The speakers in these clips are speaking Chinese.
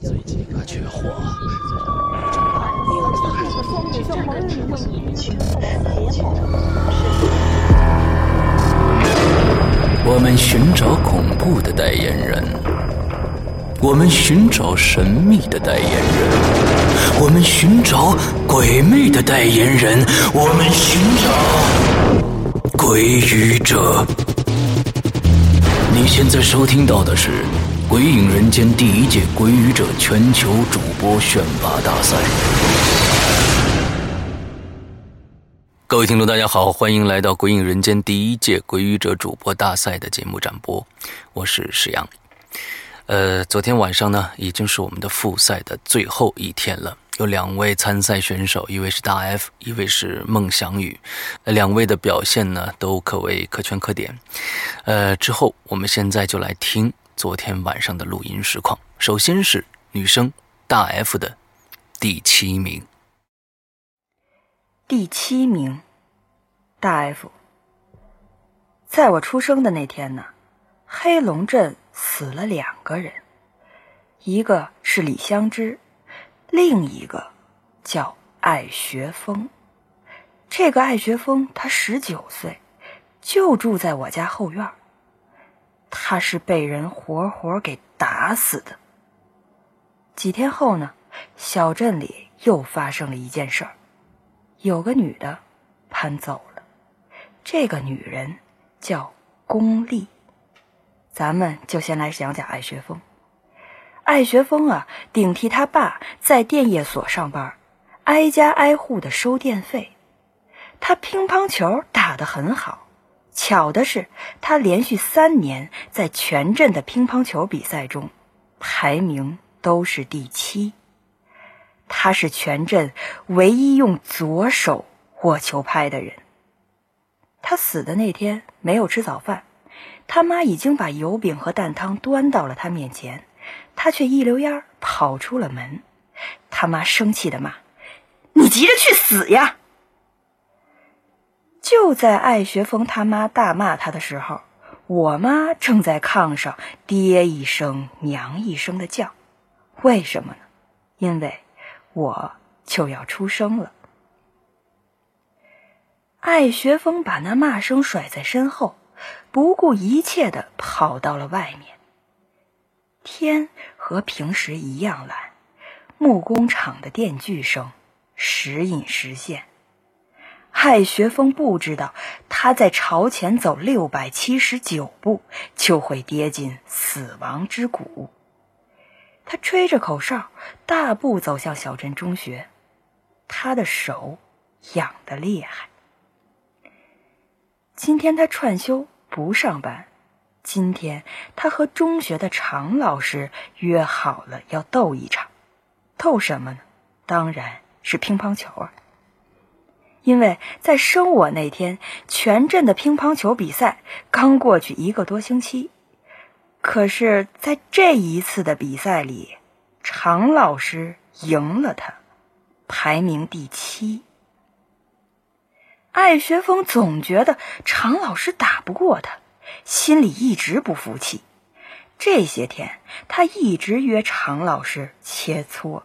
最近可缺货。我们寻找恐怖的代言人，我们寻找神秘的代言人，我们寻找鬼魅的代言人，我们寻找鬼语者。你现在收听到的是《鬼影人间》第一届鬼语者全球主播选拔大赛。各位听众，大家好，欢迎来到《鬼影人间》第一届鬼语者主播大赛的节目展播，我是石阳。呃，昨天晚上呢，已经是我们的复赛的最后一天了。有两位参赛选手，一位是大 F，一位是孟祥宇，两位的表现呢都可谓可圈可点。呃，之后我们现在就来听昨天晚上的录音实况。首先是女生大 F 的第七名。第七名，大 F。在我出生的那天呢，黑龙镇死了两个人，一个是李香芝，另一个叫艾学峰。这个艾学峰他十九岁，就住在我家后院。他是被人活活给打死的。几天后呢，小镇里又发生了一件事儿。有个女的搬走了，这个女人叫龚丽。咱们就先来讲讲艾学峰。艾学峰啊，顶替他爸在电业所上班，挨家挨户的收电费。他乒乓球打得很好，巧的是，他连续三年在全镇的乒乓球比赛中排名都是第七。他是全镇唯一用左手握球拍的人。他死的那天没有吃早饭，他妈已经把油饼和蛋汤端到了他面前，他却一溜烟跑出了门。他妈生气的骂：“你急着去死呀！”就在艾学峰他妈大骂他的时候，我妈正在炕上爹一声娘一声的叫。为什么呢？因为。我就要出生了。艾学峰把那骂声甩在身后，不顾一切的跑到了外面。天和平时一样蓝，木工厂的电锯声时隐时现。害学峰不知道，他在朝前走六百七十九步，就会跌进死亡之谷。他吹着口哨，大步走向小镇中学。他的手痒得厉害。今天他串休不上班。今天他和中学的常老师约好了要斗一场，斗什么呢？当然是乒乓球啊！因为在生我那天，全镇的乒乓球比赛刚过去一个多星期。可是，在这一次的比赛里，常老师赢了他，排名第七。艾学峰总觉得常老师打不过他，心里一直不服气。这些天，他一直约常老师切磋。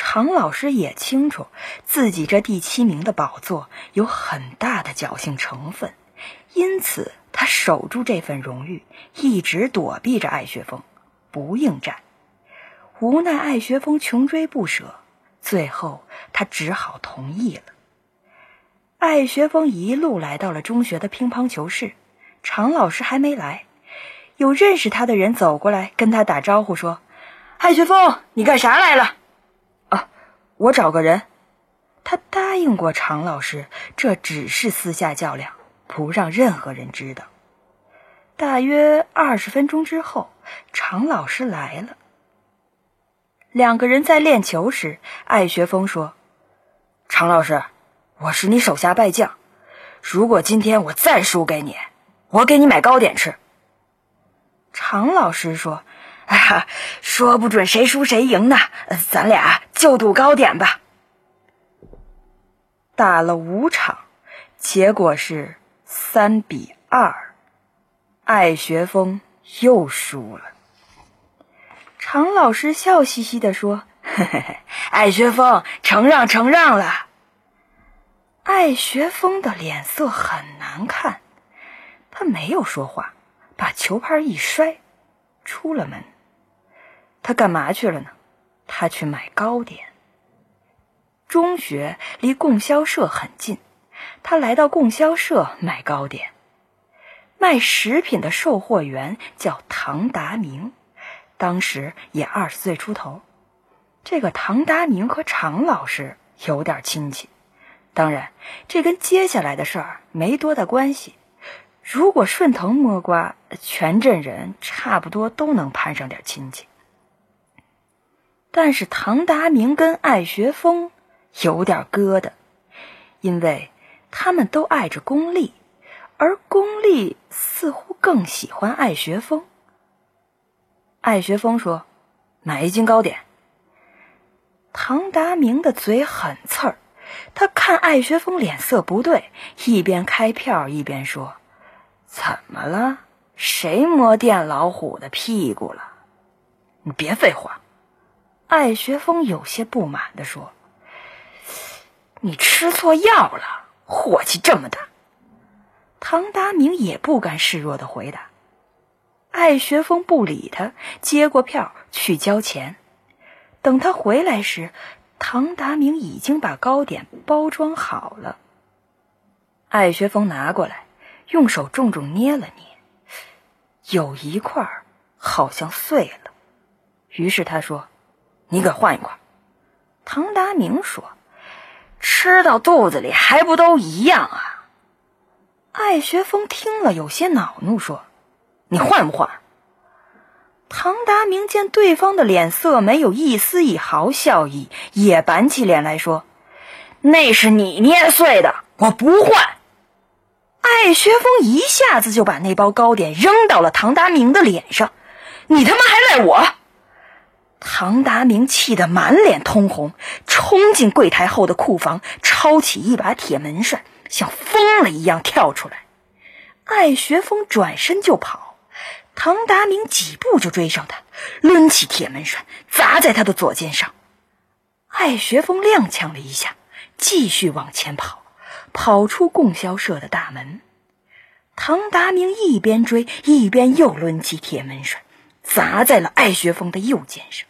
常老师也清楚自己这第七名的宝座有很大的侥幸成分，因此。他守住这份荣誉，一直躲避着艾学峰，不应战。无奈艾学峰穷追不舍，最后他只好同意了。艾学峰一路来到了中学的乒乓球室，常老师还没来，有认识他的人走过来跟他打招呼说：“艾学峰，你干啥来了？”“，我找个人。”他答应过常老师，这只是私下较量。不让任何人知道。大约二十分钟之后，常老师来了。两个人在练球时，艾学峰说：“常老师，我是你手下败将，如果今天我再输给你，我给你买糕点吃。”常老师说：“哈，说不准谁输谁赢呢，咱俩就赌高点吧。”打了五场，结果是。三比二，艾学峰又输了。常老师笑嘻嘻地说：“嘿嘿嘿，艾学峰，承让，承让了。”艾学峰的脸色很难看，他没有说话，把球拍一摔，出了门。他干嘛去了呢？他去买糕点。中学离供销社很近，他来到供销社买糕点。卖食品的售货员叫唐达明，当时也二十岁出头。这个唐达明和常老师有点亲戚。当然，这跟接下来的事儿没多大关系。如果顺藤摸瓜，全镇人差不多都能攀上点亲戚。但是唐达明跟艾学峰有点疙瘩，因为他们都爱着功利，而功利似乎更喜欢艾学峰。艾学峰说：“买一斤糕点。”唐达明的嘴很刺儿。他看艾学峰脸色不对，一边开票一边说：“怎么了？谁摸电老虎的屁股了？你别废话。”艾学峰有些不满地说：“你吃错药了，火气这么大。”唐达明也不甘示弱的回答。艾学峰不理他，接过票去交钱。等他回来时，唐达明已经把糕点包装好了。艾学峰拿过来，用手重重捏了捏，有一块好像碎了。于是他说：“你给换一块。”唐达明说：“吃到肚子里还不都一样啊？”艾学峰听了有些恼怒，说：“你换不换？”唐达明见对方的脸色没有一丝一毫笑意，也板起脸来说：“那是你捏碎的，我不换。”艾学峰一下子就把那包糕点扔到了唐达明的脸上：“你他妈还赖我！”唐达明气得满脸通红，冲进柜台后的库房，抄起一把铁门栓，像疯了一样跳出来。艾学峰转身就跑。唐达明几步就追上他，抡起铁门栓砸在他的左肩上。艾学峰踉跄了一下，继续往前跑，跑出供销社的大门。唐达明一边追，一边又抡起铁门栓，砸在了艾学峰的右肩上。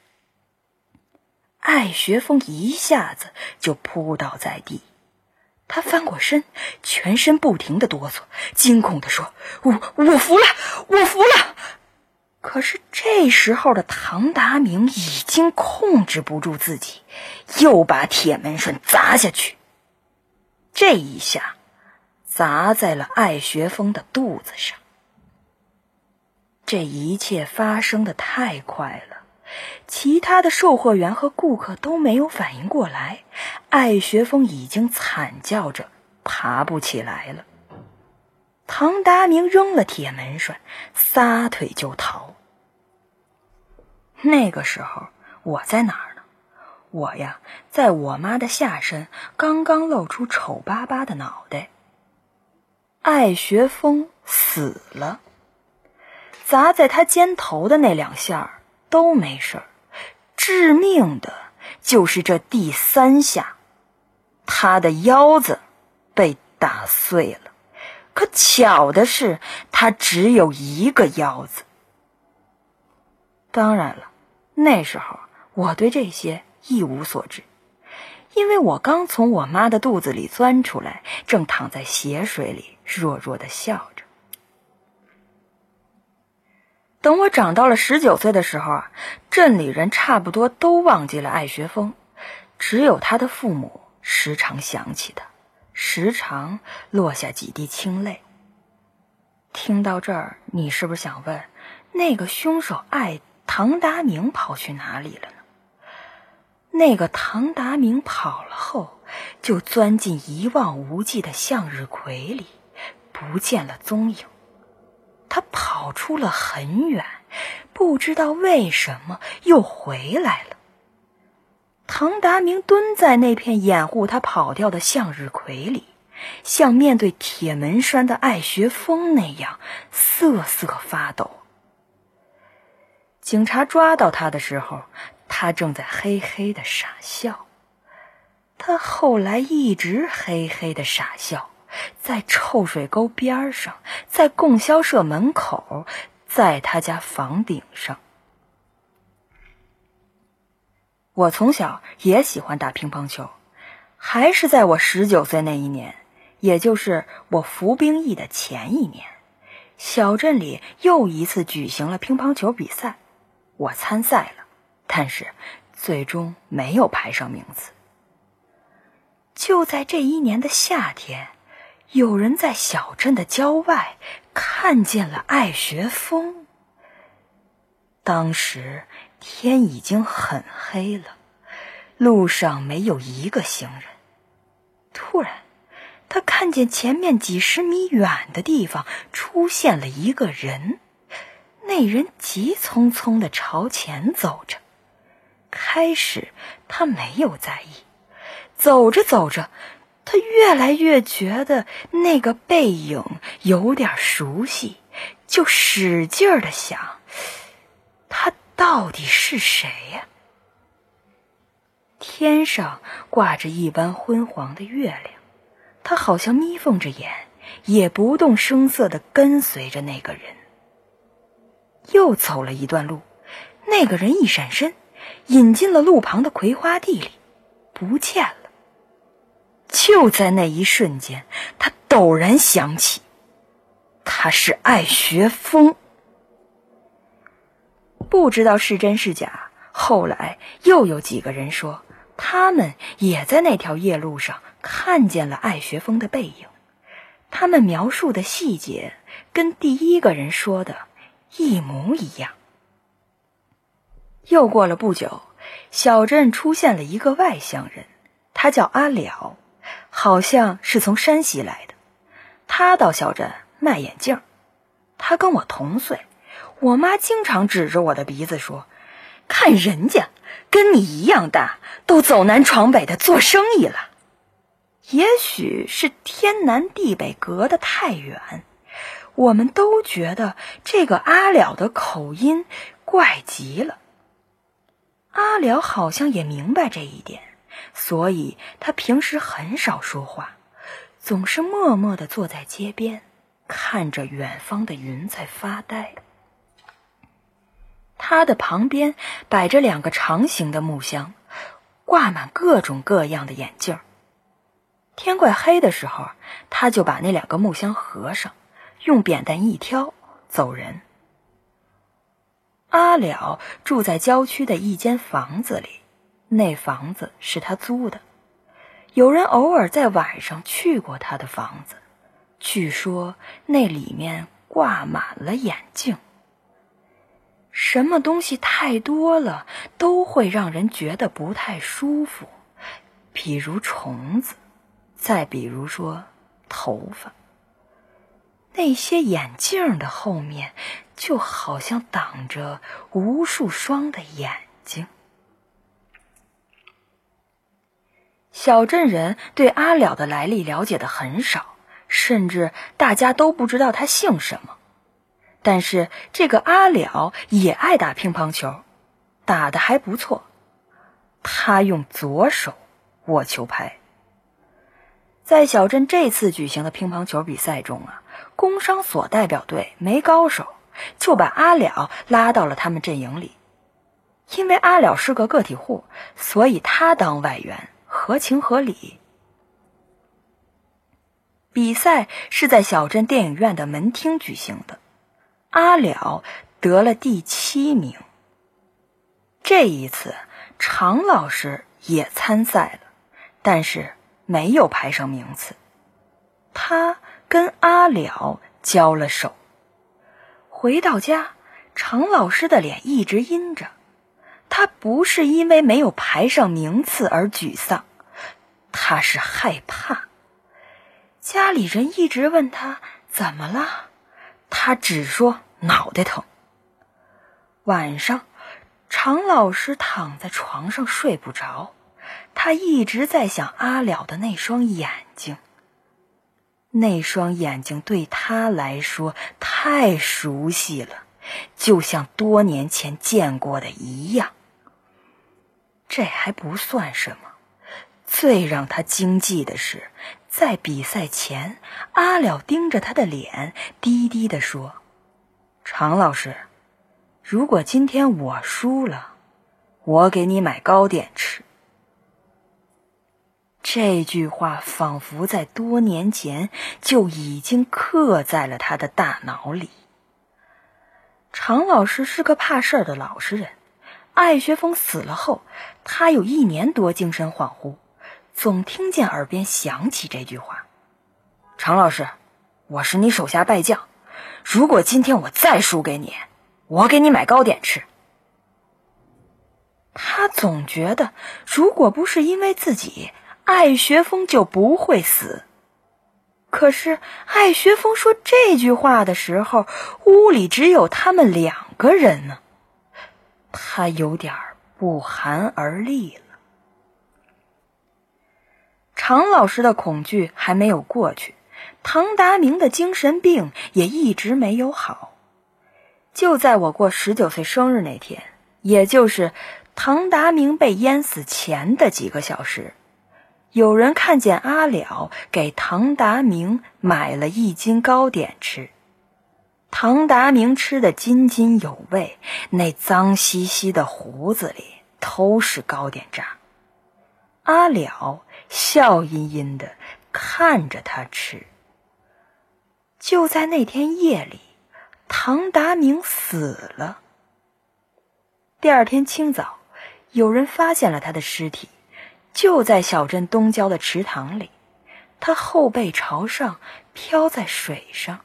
艾学峰一下子就扑倒在地。他翻过身，全身不停的哆嗦，惊恐的说：“我我服了，我服了。”可是这时候的唐达明已经控制不住自己，又把铁门栓砸下去。这一下，砸在了艾学峰的肚子上。这一切发生的太快了。其他的售货员和顾客都没有反应过来，艾学峰已经惨叫着爬不起来了。唐达明扔了铁门栓，撒腿就逃。那个时候我在哪儿呢？我呀，在我妈的下身，刚刚露出丑巴巴的脑袋。艾学峰死了，砸在他肩头的那两下儿。都没事儿，致命的就是这第三下，他的腰子被打碎了。可巧的是，他只有一个腰子。当然了，那时候我对这些一无所知，因为我刚从我妈的肚子里钻出来，正躺在血水里，弱弱的笑着。等我长到了十九岁的时候啊，镇里人差不多都忘记了艾学峰，只有他的父母时常想起他，时常落下几滴清泪。听到这儿，你是不是想问，那个凶手艾唐达明跑去哪里了呢？那个唐达明跑了后，就钻进一望无际的向日葵里，不见了踪影。他跑出了很远，不知道为什么又回来了。唐达明蹲在那片掩护他跑掉的向日葵里，像面对铁门栓的艾学峰那样瑟瑟发抖。警察抓到他的时候，他正在嘿嘿的傻笑。他后来一直嘿嘿的傻笑，在臭水沟边上，在供销社门口，在他家房顶上。我从小也喜欢打乒乓球，还是在我十九岁那一年，也就是我服兵役的前一年，小镇里又一次举行了乒乓球比赛，我参赛了，但是最终没有排上名次。就在这一年的夏天，有人在小镇的郊外看见了爱学风。当时天已经很黑了，路上没有一个行人。突然，他看见前面几十米远的地方出现了一个人，那人急匆匆的朝前走着。开始他没有在意。走着走着，他越来越觉得那个背影有点熟悉，就使劲儿的想：他到底是谁呀？天上挂着一弯昏黄的月亮，他好像眯缝着眼，也不动声色的跟随着那个人。又走了一段路，那个人一闪身，引进了路旁的葵花地里，不见了。就在那一瞬间，他陡然想起，他是爱学风。不知道是真是假。后来又有几个人说，他们也在那条夜路上看见了爱学风的背影。他们描述的细节跟第一个人说的一模一样。又过了不久，小镇出现了一个外乡人，他叫阿了。好像是从山西来的，他到小镇卖眼镜。他跟我同岁，我妈经常指着我的鼻子说：“看人家跟你一样大，都走南闯北的做生意了。”也许是天南地北隔得太远，我们都觉得这个阿了的口音怪极了。阿了好像也明白这一点。所以他平时很少说话，总是默默的坐在街边，看着远方的云在发呆。他的旁边摆着两个长形的木箱，挂满各种各样的眼镜。天快黑的时候，他就把那两个木箱合上，用扁担一挑，走人。阿了住在郊区的一间房子里。那房子是他租的，有人偶尔在晚上去过他的房子，据说那里面挂满了眼镜。什么东西太多了，都会让人觉得不太舒服，比如虫子，再比如说头发。那些眼镜的后面，就好像挡着无数双的眼睛。小镇人对阿了的来历了解的很少，甚至大家都不知道他姓什么。但是这个阿了也爱打乒乓球，打的还不错。他用左手握球拍。在小镇这次举行的乒乓球比赛中啊，工商所代表队没高手，就把阿了拉到了他们阵营里。因为阿了是个个体户，所以他当外援。合情合理。比赛是在小镇电影院的门厅举行的，阿了得了第七名。这一次，常老师也参赛了，但是没有排上名次。他跟阿了交了手。回到家，常老师的脸一直阴着。他不是因为没有排上名次而沮丧。他是害怕，家里人一直问他怎么了，他只说脑袋疼。晚上，常老师躺在床上睡不着，他一直在想阿了的那双眼睛。那双眼睛对他来说太熟悉了，就像多年前见过的一样。这还不算什么，最让他惊悸的是，在比赛前，阿了盯着他的脸，低低的说：“常老师，如果今天我输了，我给你买糕点吃。”这句话仿佛在多年前就已经刻在了他的大脑里。常老师是个怕事儿的老实人，艾学峰死了后，他有一年多精神恍惚，总听见耳边响起这句话：“常老师，我是你手下败将，如果今天我再输给你，我给你买糕点吃。”他总觉得，如果不是因为自己。艾学峰就不会死。可是艾学峰说这句话的时候，屋里只有他们两个人呢。他有点不寒而栗了。常老师的恐惧还没有过去，唐达明的精神病也一直没有好。就在我过十九岁生日那天，也就是唐达明被淹死前的几个小时。有人看见阿了给唐达明买了一斤糕点吃，唐达明吃的津津有味，那脏兮兮的胡子里都是糕点渣。阿了笑吟吟的看着他吃。就在那天夜里，唐达明死了。第二天清早，有人发现了他的尸体。就在小镇东郊的池塘里，他后背朝上漂在水上，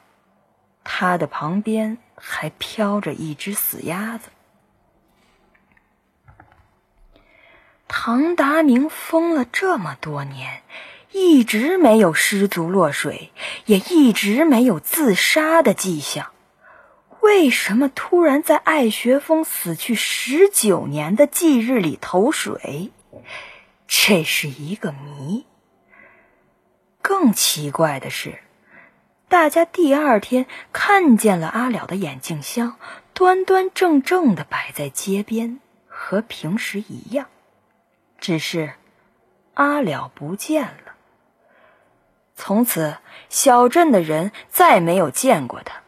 他的旁边还飘着一只死鸭子。唐达明疯了这么多年，一直没有失足落水，也一直没有自杀的迹象，为什么突然在艾学峰死去十九年的忌日里投水？这是一个谜。更奇怪的是，大家第二天看见了阿了的眼镜箱，端端正正的摆在街边，和平时一样。只是阿了不见了。从此，小镇的人再没有见过他，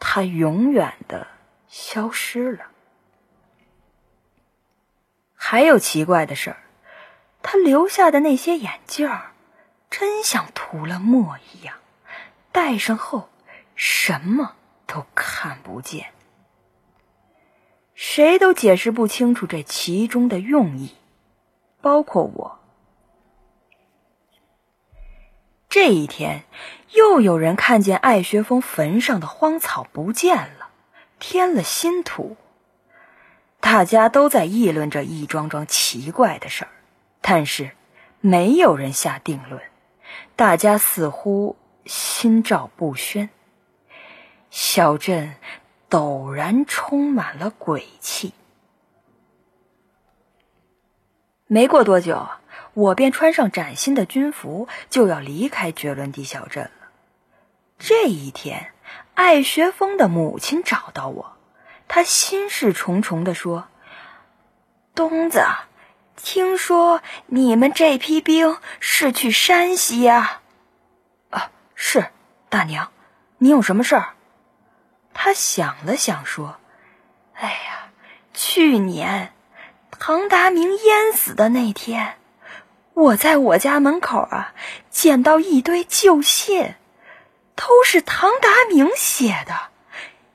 他永远的消失了。还有奇怪的事儿。他留下的那些眼镜儿，真像涂了墨一样，戴上后什么都看不见。谁都解释不清楚这其中的用意，包括我。这一天，又有人看见艾学峰坟上的荒草不见了，添了新土。大家都在议论着一桩桩奇怪的事儿。但是，没有人下定论，大家似乎心照不宣。小镇陡然充满了鬼气。没过多久，我便穿上崭新的军服，就要离开绝伦地小镇了。这一天，艾学峰的母亲找到我，她心事重重的说：“东子。”听说你们这批兵是去山西呀？啊，是大娘，你有什么事儿？他想了想说：“哎呀，去年唐达明淹死的那天，我在我家门口啊捡到一堆旧信，都是唐达明写的，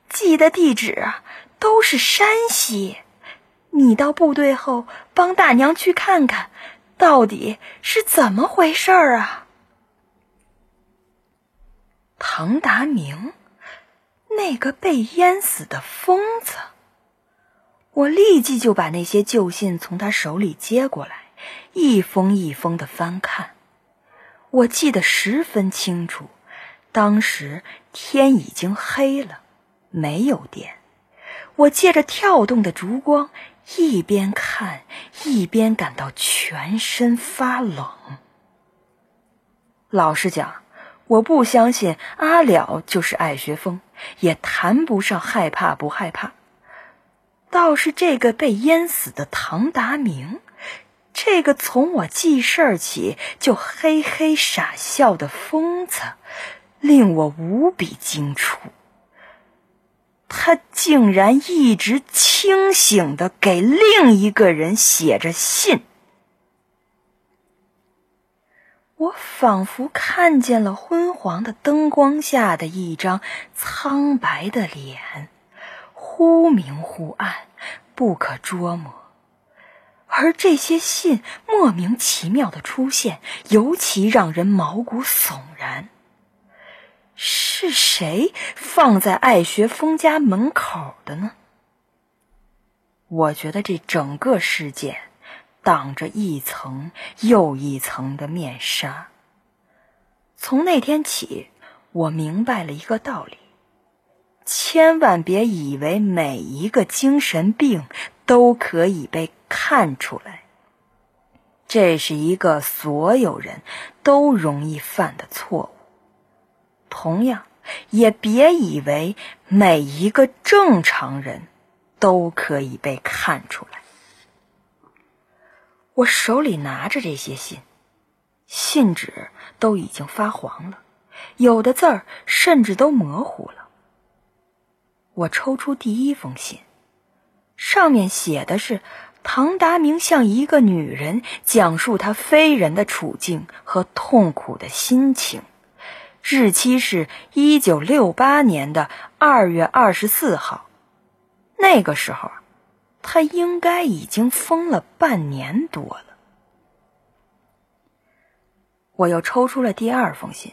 寄的地址啊都是山西。”你到部队后，帮大娘去看看，到底是怎么回事儿啊？唐达明，那个被淹死的疯子。我立即就把那些旧信从他手里接过来，一封一封的翻看。我记得十分清楚，当时天已经黑了，没有电。我借着跳动的烛光。一边看一边感到全身发冷。老实讲，我不相信阿了就是艾学峰，也谈不上害怕不害怕。倒是这个被淹死的唐达明，这个从我记事儿起就嘿嘿傻笑的疯子，令我无比惊触。他竟然一直清醒的给另一个人写着信。我仿佛看见了昏黄的灯光下的一张苍白的脸，忽明忽暗，不可捉摸。而这些信莫名其妙的出现，尤其让人毛骨悚然。是谁放在爱学峰家门口的呢？我觉得这整个事件。挡着一层又一层的面纱。从那天起，我明白了一个道理：千万别以为每一个精神病都可以被看出来。这是一个所有人都容易犯的错误。同样，也别以为每一个正常人都可以被看出来。我手里拿着这些信，信纸都已经发黄了，有的字儿甚至都模糊了。我抽出第一封信，上面写的是唐达明向一个女人讲述他非人的处境和痛苦的心情，日期是一九六八年的二月二十四号，那个时候。他应该已经疯了半年多了。我又抽出了第二封信，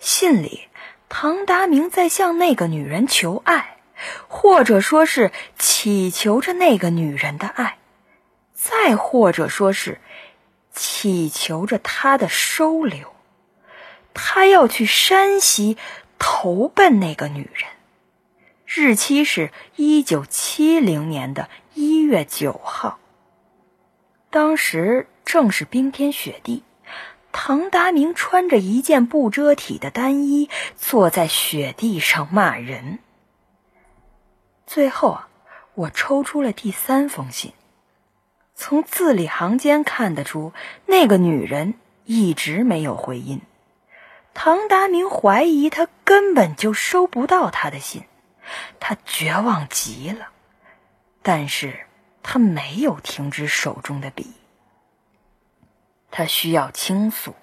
信里唐达明在向那个女人求爱，或者说是祈求着那个女人的爱，再或者说是祈求着他的收留。他要去山西投奔那个女人，日期是一九七零年的。一月九号，当时正是冰天雪地，唐达明穿着一件不遮体的单衣，坐在雪地上骂人。最后啊，我抽出了第三封信，从字里行间看得出，那个女人一直没有回音。唐达明怀疑他根本就收不到他的信，他绝望极了。但是他没有停止手中的笔。他需要倾诉，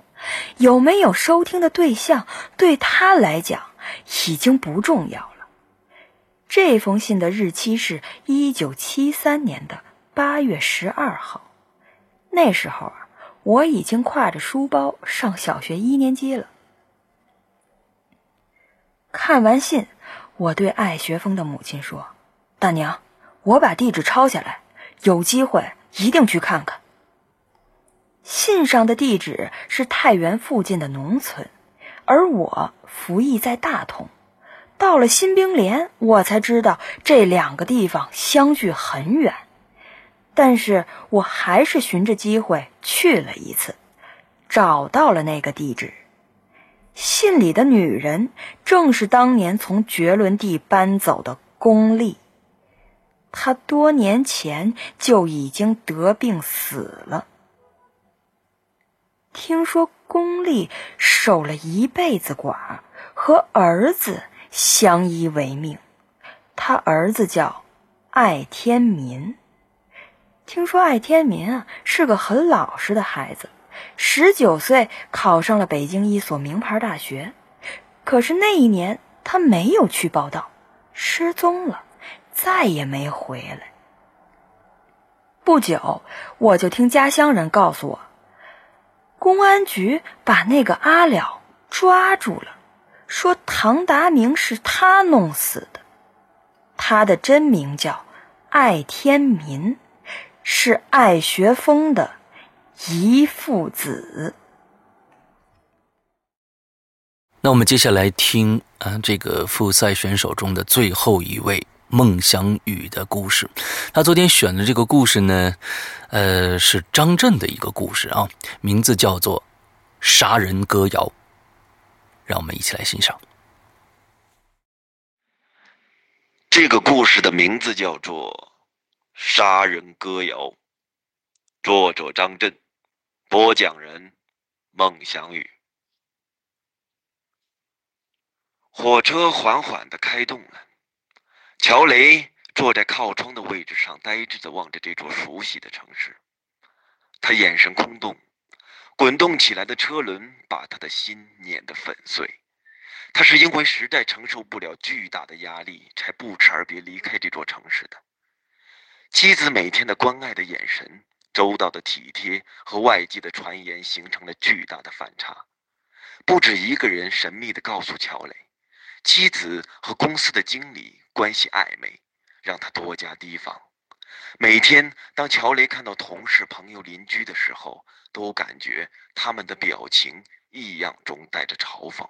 有没有收听的对象对他来讲已经不重要了。这封信的日期是一九七三年的八月十二号，那时候啊，我已经挎着书包上小学一年级了。看完信，我对爱学峰的母亲说：“大娘。”我把地址抄下来，有机会一定去看看。信上的地址是太原附近的农村，而我服役在大同。到了新兵连，我才知道这两个地方相距很远。但是我还是寻着机会去了一次，找到了那个地址。信里的女人正是当年从绝伦地搬走的龚丽。她多年前就已经得病死了。听说龚丽守了一辈子寡，和儿子相依为命。他儿子叫艾天民。听说艾天民啊是个很老实的孩子，十九岁考上了北京一所名牌大学。可是那一年他没有去报道，失踪了。再也没回来。不久，我就听家乡人告诉我，公安局把那个阿了抓住了，说唐达明是他弄死的。他的真名叫艾天民，是艾学峰的遗父子。那我们接下来听啊，这个复赛选手中的最后一位。孟祥宇的故事，他昨天选的这个故事呢，呃，是张震的一个故事啊，名字叫做《杀人歌谣》。让我们一起来欣赏。这个故事的名字叫做《杀人歌谣》，作者张震，播讲人孟祥宇。火车缓缓的开动了，乔雷坐在靠窗的位置上，呆滞的望着这座熟悉的城市。他眼神空洞，滚动起来的车轮把他的心碾得粉碎。他是因为实在承受不了巨大的压力，才不辞而别离开这座城市的。妻子每天的关爱的眼神、周到的体贴和外界的传言形成了巨大的反差。不止一个人神秘地告诉乔雷。妻子和公司的经理关系暧昧，让他多加提防。每天，当乔雷看到同事、朋友、邻居的时候，都感觉他们的表情异样中带着嘲讽。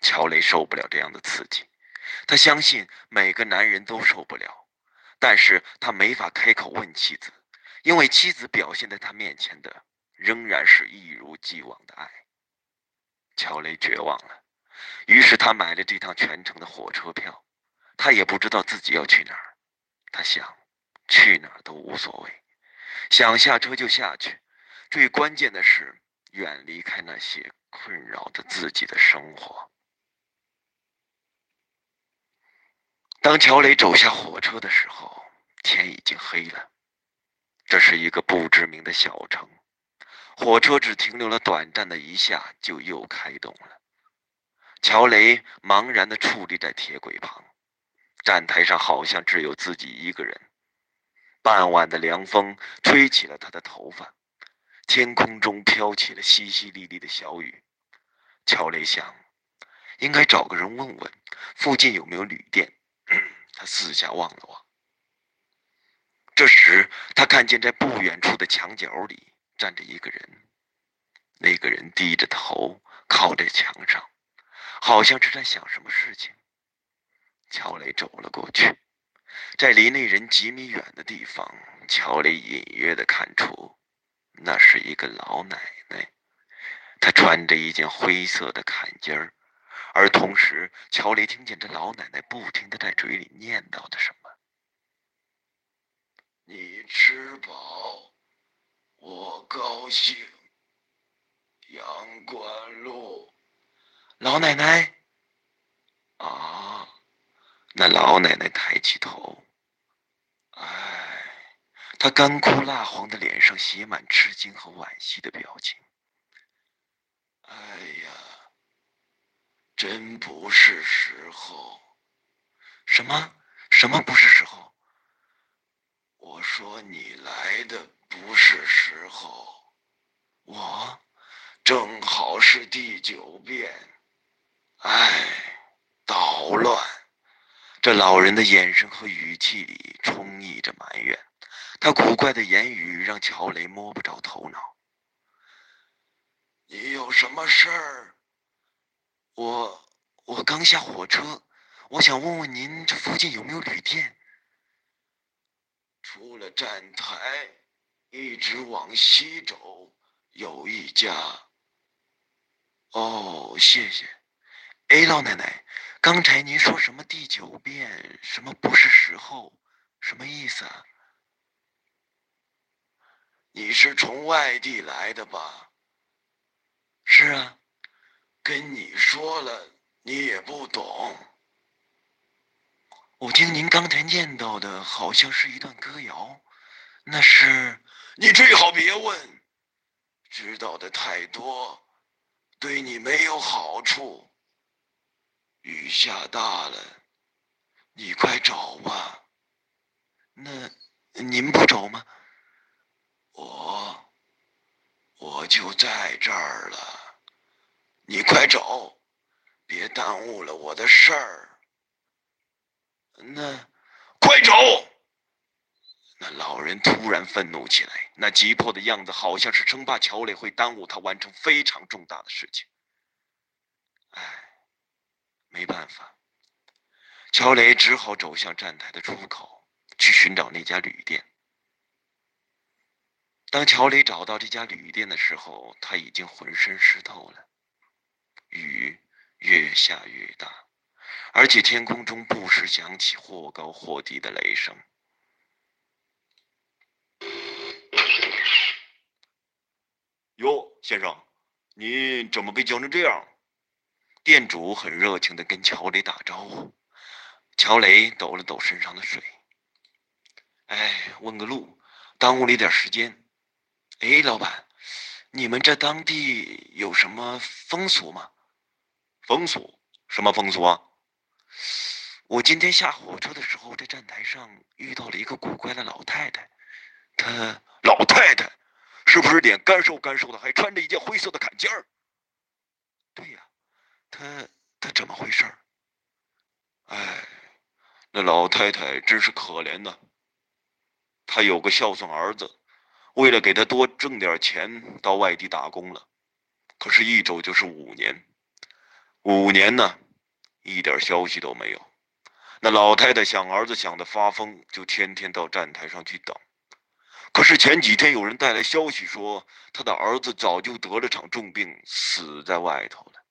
乔雷受不了这样的刺激，他相信每个男人都受不了，但是他没法开口问妻子，因为妻子表现在他面前的仍然是一如既往的爱。乔雷绝望了。于是他买了这趟全程的火车票，他也不知道自己要去哪儿。他想，去哪儿都无所谓，想下车就下去。最关键的是远离开那些困扰着自己的生活。当乔雷走下火车的时候，天已经黑了。这是一个不知名的小城，火车只停留了短暂的一下，就又开动了。乔雷茫然地矗立在铁轨旁，站台上好像只有自己一个人。傍晚的凉风吹起了他的头发，天空中飘起了淅淅沥沥的小雨。乔雷想，应该找个人问问，附近有没有旅店。他四下望了望，这时他看见在不远处的墙角里站着一个人，那个人低着头靠在墙上。好像是在想什么事情。乔雷走了过去，在离那人几米远的地方，乔雷隐约的看出，那是一个老奶奶。她穿着一件灰色的坎肩儿，而同时，乔雷听见这老奶奶不停的在嘴里念叨着什么：“你吃饱，我高兴。”阳关路。老奶奶，啊！那老奶奶抬起头，哎，他干枯蜡黄的脸上写满吃惊和惋惜的表情。哎呀，真不是时候！什么？什么不是时候？我说你来的不是时候，我正好是第九遍。哎，捣乱！这老人的眼神和语气里充溢着埋怨，他古怪的言语让乔雷摸不着头脑。你有什么事儿？我我刚下火车，我想问问您，这附近有没有旅店？出了站台，一直往西走，有一家。哦，谢谢。哎，老奶奶，刚才您说什么第九遍？什么不是时候？什么意思啊？你是从外地来的吧？是啊，跟你说了，你也不懂。我听您刚才念叨的，好像是一段歌谣，那是……你最好别问，知道的太多，对你没有好处。雨下大了，你快找吧。那您不找吗？我我就在这儿了。你快走，别耽误了我的事儿。那快走！那老人突然愤怒起来，那急迫的样子，好像是生怕乔磊会耽误他完成非常重大的事情。唉。没办法，乔磊只好走向站台的出口，去寻找那家旅店。当乔雷找到这家旅店的时候，他已经浑身湿透了。雨越下越大，而且天空中不时响起或高或低的雷声。哟，先生，你怎么被浇成这样？店主很热情的跟乔雷打招呼。乔雷抖了抖身上的水，哎，问个路，耽误了一点时间。哎，老板，你们这当地有什么风俗吗？风俗？什么风俗啊？我今天下火车的时候，在站台上遇到了一个古怪的老太太。她老太太，是不是脸干瘦干瘦的，还穿着一件灰色的坎肩儿？对呀，她她怎么回事？哎。那老太太真是可怜呐。她有个孝顺儿子，为了给他多挣点钱，到外地打工了。可是，一走就是五年，五年呢，一点消息都没有。那老太太想儿子想的发疯，就天天到站台上去等。可是前几天有人带来消息说，他的儿子早就得了场重病，死在外头了。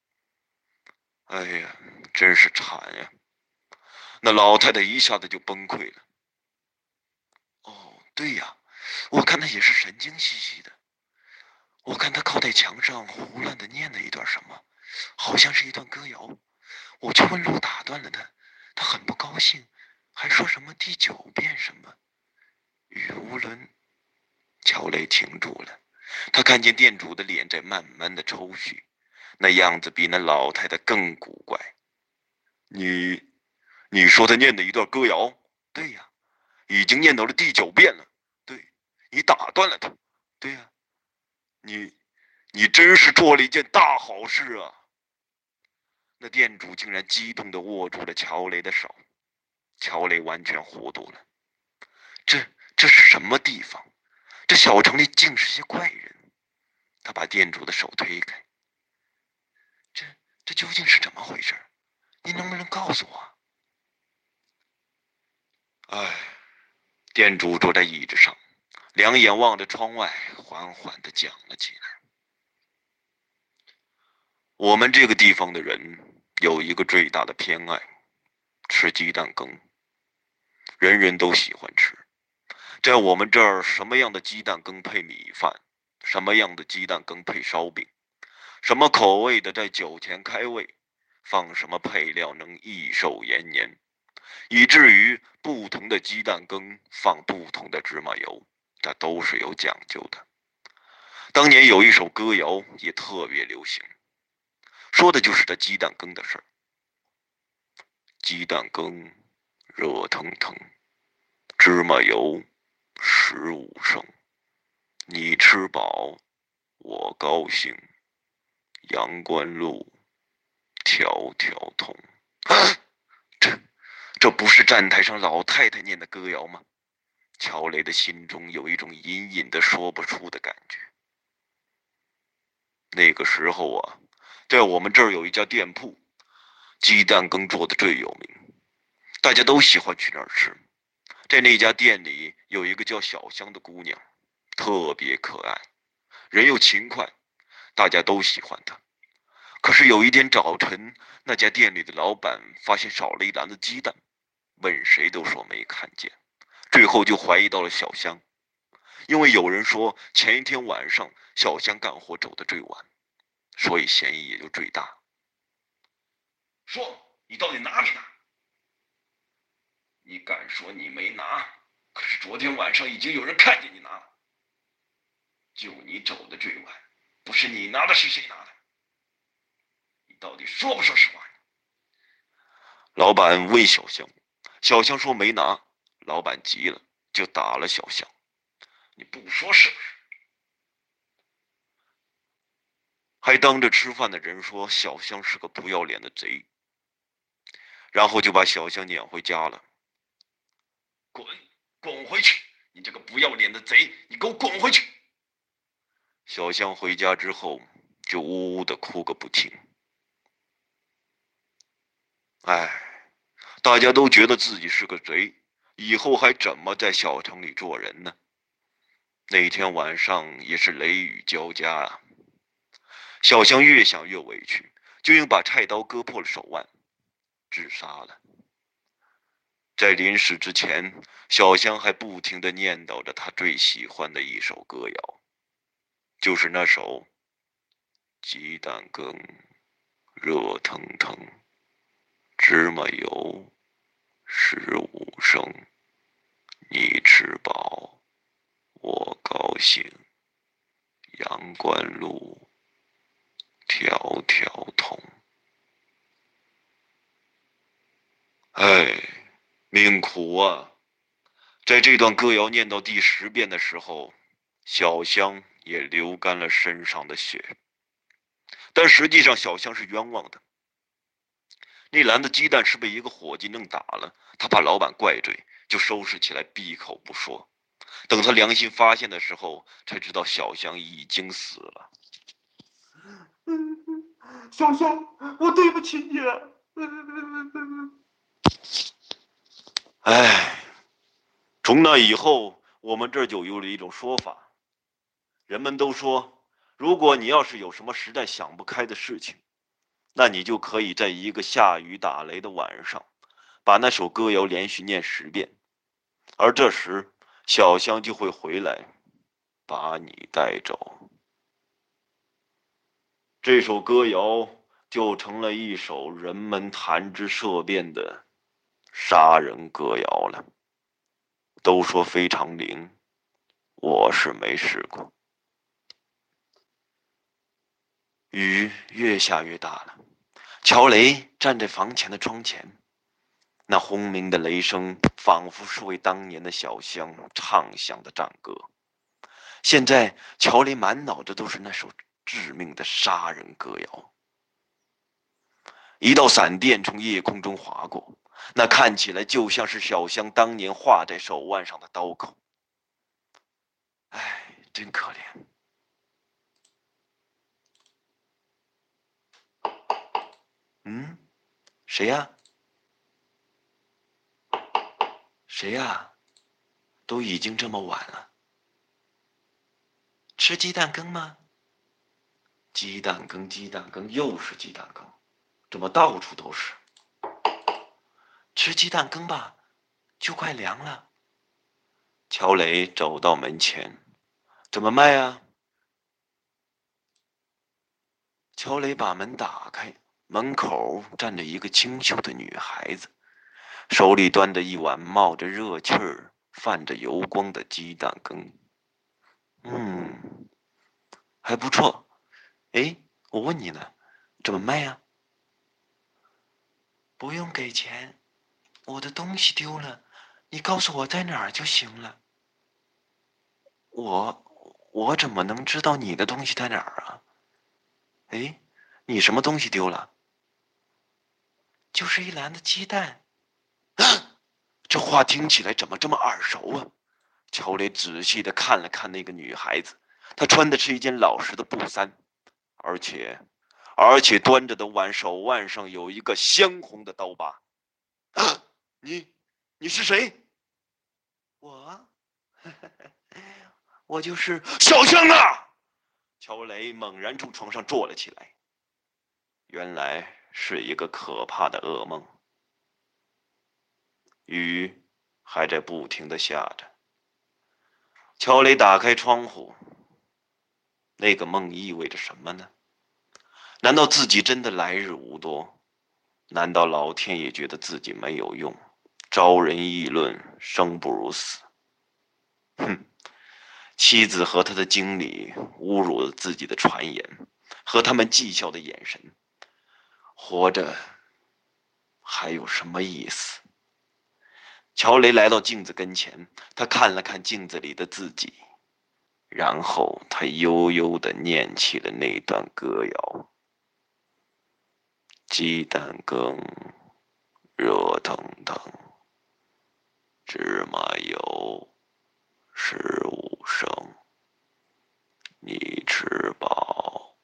哎呀，真是惨呀！那老太太一下子就崩溃了。哦，对呀，我看他也是神经兮兮的。我看他靠在墙上胡乱的念了一段什么，好像是一段歌谣。我就问路打断了他，他很不高兴，还说什么第九遍什么。语无伦，乔雷停住了。他看见店主的脸在慢慢的抽搐，那样子比那老太太更古怪。你。你说他念的一段歌谣，对呀，已经念到了第九遍了。你打断了他，对呀，你，你真是做了一件大好事啊！那店主竟然激动的握住了乔雷的手，乔雷完全糊涂了。这这是什么地方？这小城里竟是些怪人。他把店主的手推开。这这究竟是怎么回事？你能不能告诉我？唉，店主坐在椅子上，两眼望着窗外，缓缓的讲了起来。我们这个地方的人有一个最大的偏爱，吃鸡蛋羹。人人都喜欢吃，在我们这儿，什么样的鸡蛋羹配米饭，什么样的鸡蛋羹配烧饼，什么口味的在酒前开胃，放什么配料能益寿延年。以至于不同的鸡蛋羹放不同的芝麻油，这都是有讲究的。当年有一首歌谣也特别流行，说的就是这鸡蛋羹的事儿。鸡蛋羹热腾腾，芝麻油十五升，你吃饱，我高兴。阳关路，条条通。这。这不是站台上老太太念的歌谣吗？乔雷的心中有一种隐隐的说不出的感觉。那个时候啊，在我们这儿有一家店铺，鸡蛋羹做的最有名，大家都喜欢去那儿吃。在那家店里有一个叫小香的姑娘，特别可爱，人又勤快，大家都喜欢她。可是有一天早晨，那家店里的老板发现少了一篮子鸡蛋。问谁都说没看见，最后就怀疑到了小香，因为有人说前一天晚上小香干活走的最晚，所以嫌疑也就最大。说你到底拿没拿？你敢说你没拿？可是昨天晚上已经有人看见你拿了，就你走的最晚，不是你拿的，是谁拿的？你到底说不说实话？老板问小香。小香说没拿，老板急了，就打了小香。你不说是不是？还当着吃饭的人说小香是个不要脸的贼，然后就把小香撵回家了。滚，滚回去！你这个不要脸的贼，你给我滚回去！小香回家之后就呜呜的哭个不停。哎。大家都觉得自己是个贼，以后还怎么在小城里做人呢？那天晚上也是雷雨交加啊。小香越想越委屈，就用把菜刀割破了手腕，自杀了。在临死之前，小香还不停的念叨着她最喜欢的一首歌谣，就是那首《鸡蛋羹，热腾腾，芝麻油，十五升，你吃饱，我高兴。阳关路，条条通。哎，命苦啊！在这段歌谣念到第十遍的时候，小香也流干了身上的血。但实际上，小香是冤枉的。那篮子鸡蛋是被一个伙计弄打了，他怕老板怪罪，就收拾起来，闭口不说。等他良心发现的时候，才知道小香已经死了。小香，我对不起你了。哎，从那以后，我们这儿就有了一种说法，人们都说，如果你要是有什么实在想不开的事情，那你就可以在一个下雨打雷的晚上，把那首歌谣连续念十遍，而这时。小香就会回来，把你带走。这首歌谣就成了一首人们谈之色变的杀人歌谣了。都说非常灵，我是没试过。雨越下越大了，乔雷站在房前的窗前。那轰鸣的雷声，仿佛是为当年的小香唱响的战歌。现在，乔雷满脑子都是那首致命的杀人歌谣。一道闪电从夜空中划过，那看起来就像是小香当年画在手腕上的刀口。唉，真可怜。嗯，谁呀？谁呀？都已经这么晚了，吃鸡蛋羹吗？鸡蛋羹，鸡蛋羹，又是鸡蛋羹，怎么到处都是？吃鸡蛋羹吧，就快凉了。乔磊走到门前，怎么卖啊？乔磊把门打开，门口站着一个清秀的女孩子。手里端着一碗冒着热气儿、泛着油光的鸡蛋羹，嗯，还不错。哎，我问你呢，怎么卖呀？不用给钱，我的东西丢了，你告诉我在哪儿就行了。我我怎么能知道你的东西在哪儿啊？哎，你什么东西丢了？就是一篮子鸡蛋。这话听起来怎么这么耳熟啊？乔雷仔细的看了看那个女孩子，她穿的是一件老实的布衫，而且，而且端着的碗手腕上有一个鲜红的刀疤。你，你是谁？我，我就是小香啊！乔雷猛然从床上坐了起来，原来是一个可怕的噩梦。雨还在不停的下着。乔雷打开窗户。那个梦意味着什么呢？难道自己真的来日无多？难道老天爷觉得自己没有用，招人议论，生不如死？哼！妻子和他的经理侮辱了自己的传言，和他们讥笑的眼神，活着还有什么意思？乔雷来到镜子跟前，他看了看镜子里的自己，然后他悠悠的念起了那段歌谣：“鸡蛋羹，热腾腾，芝麻油，十五升，你吃饱，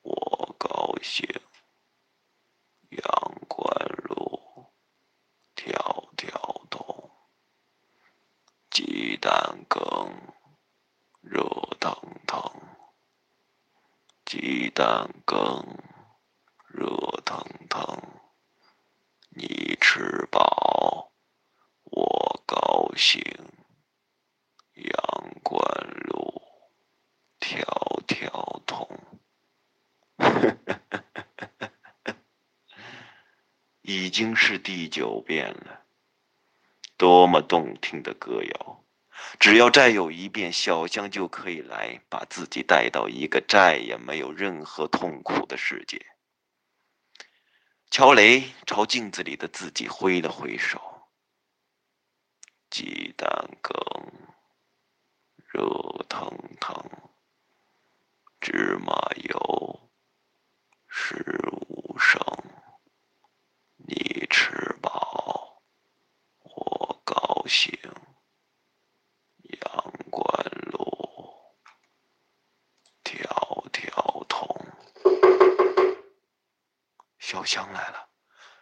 我高兴。”阳关路条条通鸡蛋羹热腾腾鸡蛋羹热腾腾你吃饱我高兴阳关路条条通。已经是第九遍了。多么动听的歌谣！只要再有一遍，小香就可以来把自己带到一个再也没有任何痛苦的世界。乔雷朝镜子里的自己挥了挥手。鸡蛋羹，热腾腾，芝麻油，十五升，你吃饱，我高兴。阳关路，条条通。小香来了，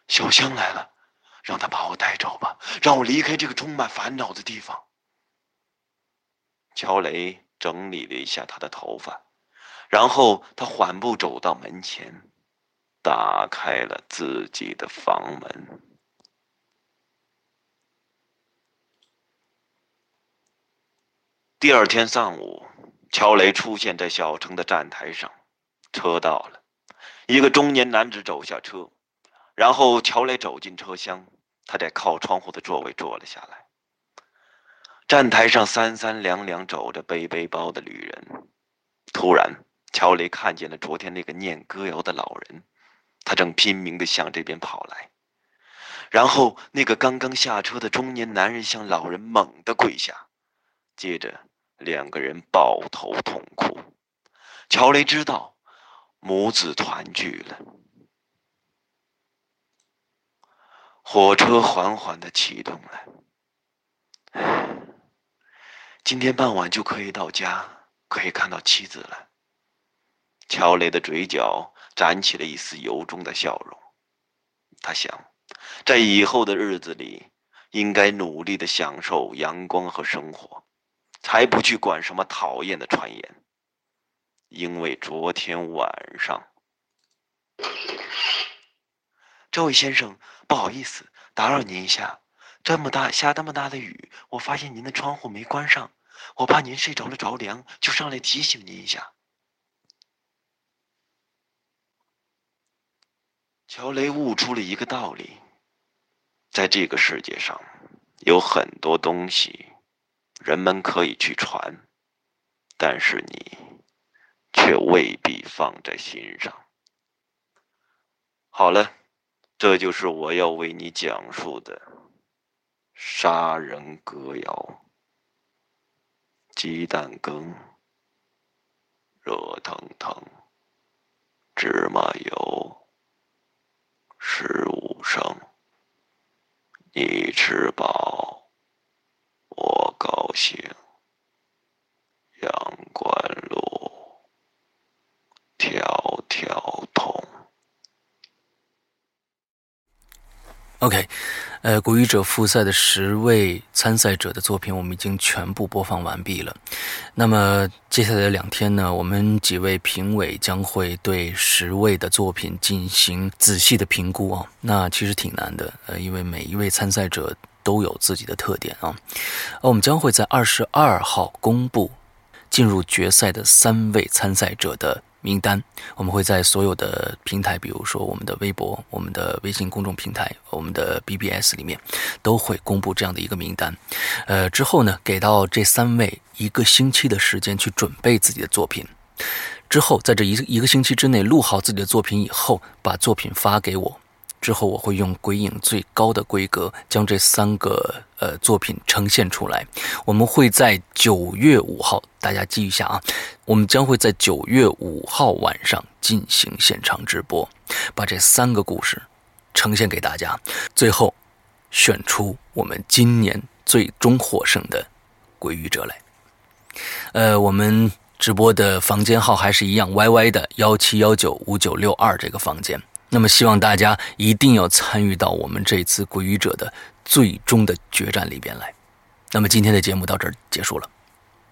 小香来了，让他把我带走吧，让我离开这个充满烦恼的地方。乔雷整理了一下他的头发，然后他缓步走到门前，打开了自己的房门。第二天上午，乔雷出现在小城的站台上，车到了，一个中年男子走下车，然后乔雷走进车厢，他在靠窗户的座位坐了下来。站台上三三两两走着背背包的旅人，突然，乔雷看见了昨天那个念歌谣的老人，他正拼命的向这边跑来，然后那个刚刚下车的中年男人向老人猛地跪下，接着。两个人抱头痛哭，乔雷知道母子团聚了。火车缓缓的启动了，今天傍晚就可以到家，可以看到妻子了。乔雷的嘴角展起了一丝由衷的笑容，他想，在以后的日子里，应该努力的享受阳光和生活。才不去管什么讨厌的传言，因为昨天晚上，这位先生，不好意思，打扰您一下。这么大下这么大的雨，我发现您的窗户没关上，我怕您睡着了着凉，就上来提醒您一下。乔雷悟出了一个道理，在这个世界上，有很多东西。人们可以去传，但是你却未必放在心上。好了，这就是我要为你讲述的杀人歌谣。鸡蛋羹，热腾腾，芝麻油，十五升，你吃饱。我高兴，阳关路，条条通。OK，呃，古语者复赛的十位参赛者的作品，我们已经全部播放完毕了。那么接下来的两天呢，我们几位评委将会对十位的作品进行仔细的评估啊。那其实挺难的，呃，因为每一位参赛者。都有自己的特点啊，而我们将会在二十二号公布进入决赛的三位参赛者的名单。我们会在所有的平台，比如说我们的微博、我们的微信公众平台、我们的 BBS 里面，都会公布这样的一个名单。呃，之后呢，给到这三位一个星期的时间去准备自己的作品。之后，在这一一个星期之内录好自己的作品以后，把作品发给我。之后我会用鬼影最高的规格将这三个呃作品呈现出来。我们会在九月五号，大家记一下啊，我们将会在九月五号晚上进行现场直播，把这三个故事呈现给大家。最后选出我们今年最终获胜的鬼语者来。呃，我们直播的房间号还是一样，Y Y 的幺七幺九五九六二这个房间。那么，希望大家一定要参与到我们这次鬼语者的最终的决战里边来。那么，今天的节目到这儿结束了，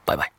拜拜。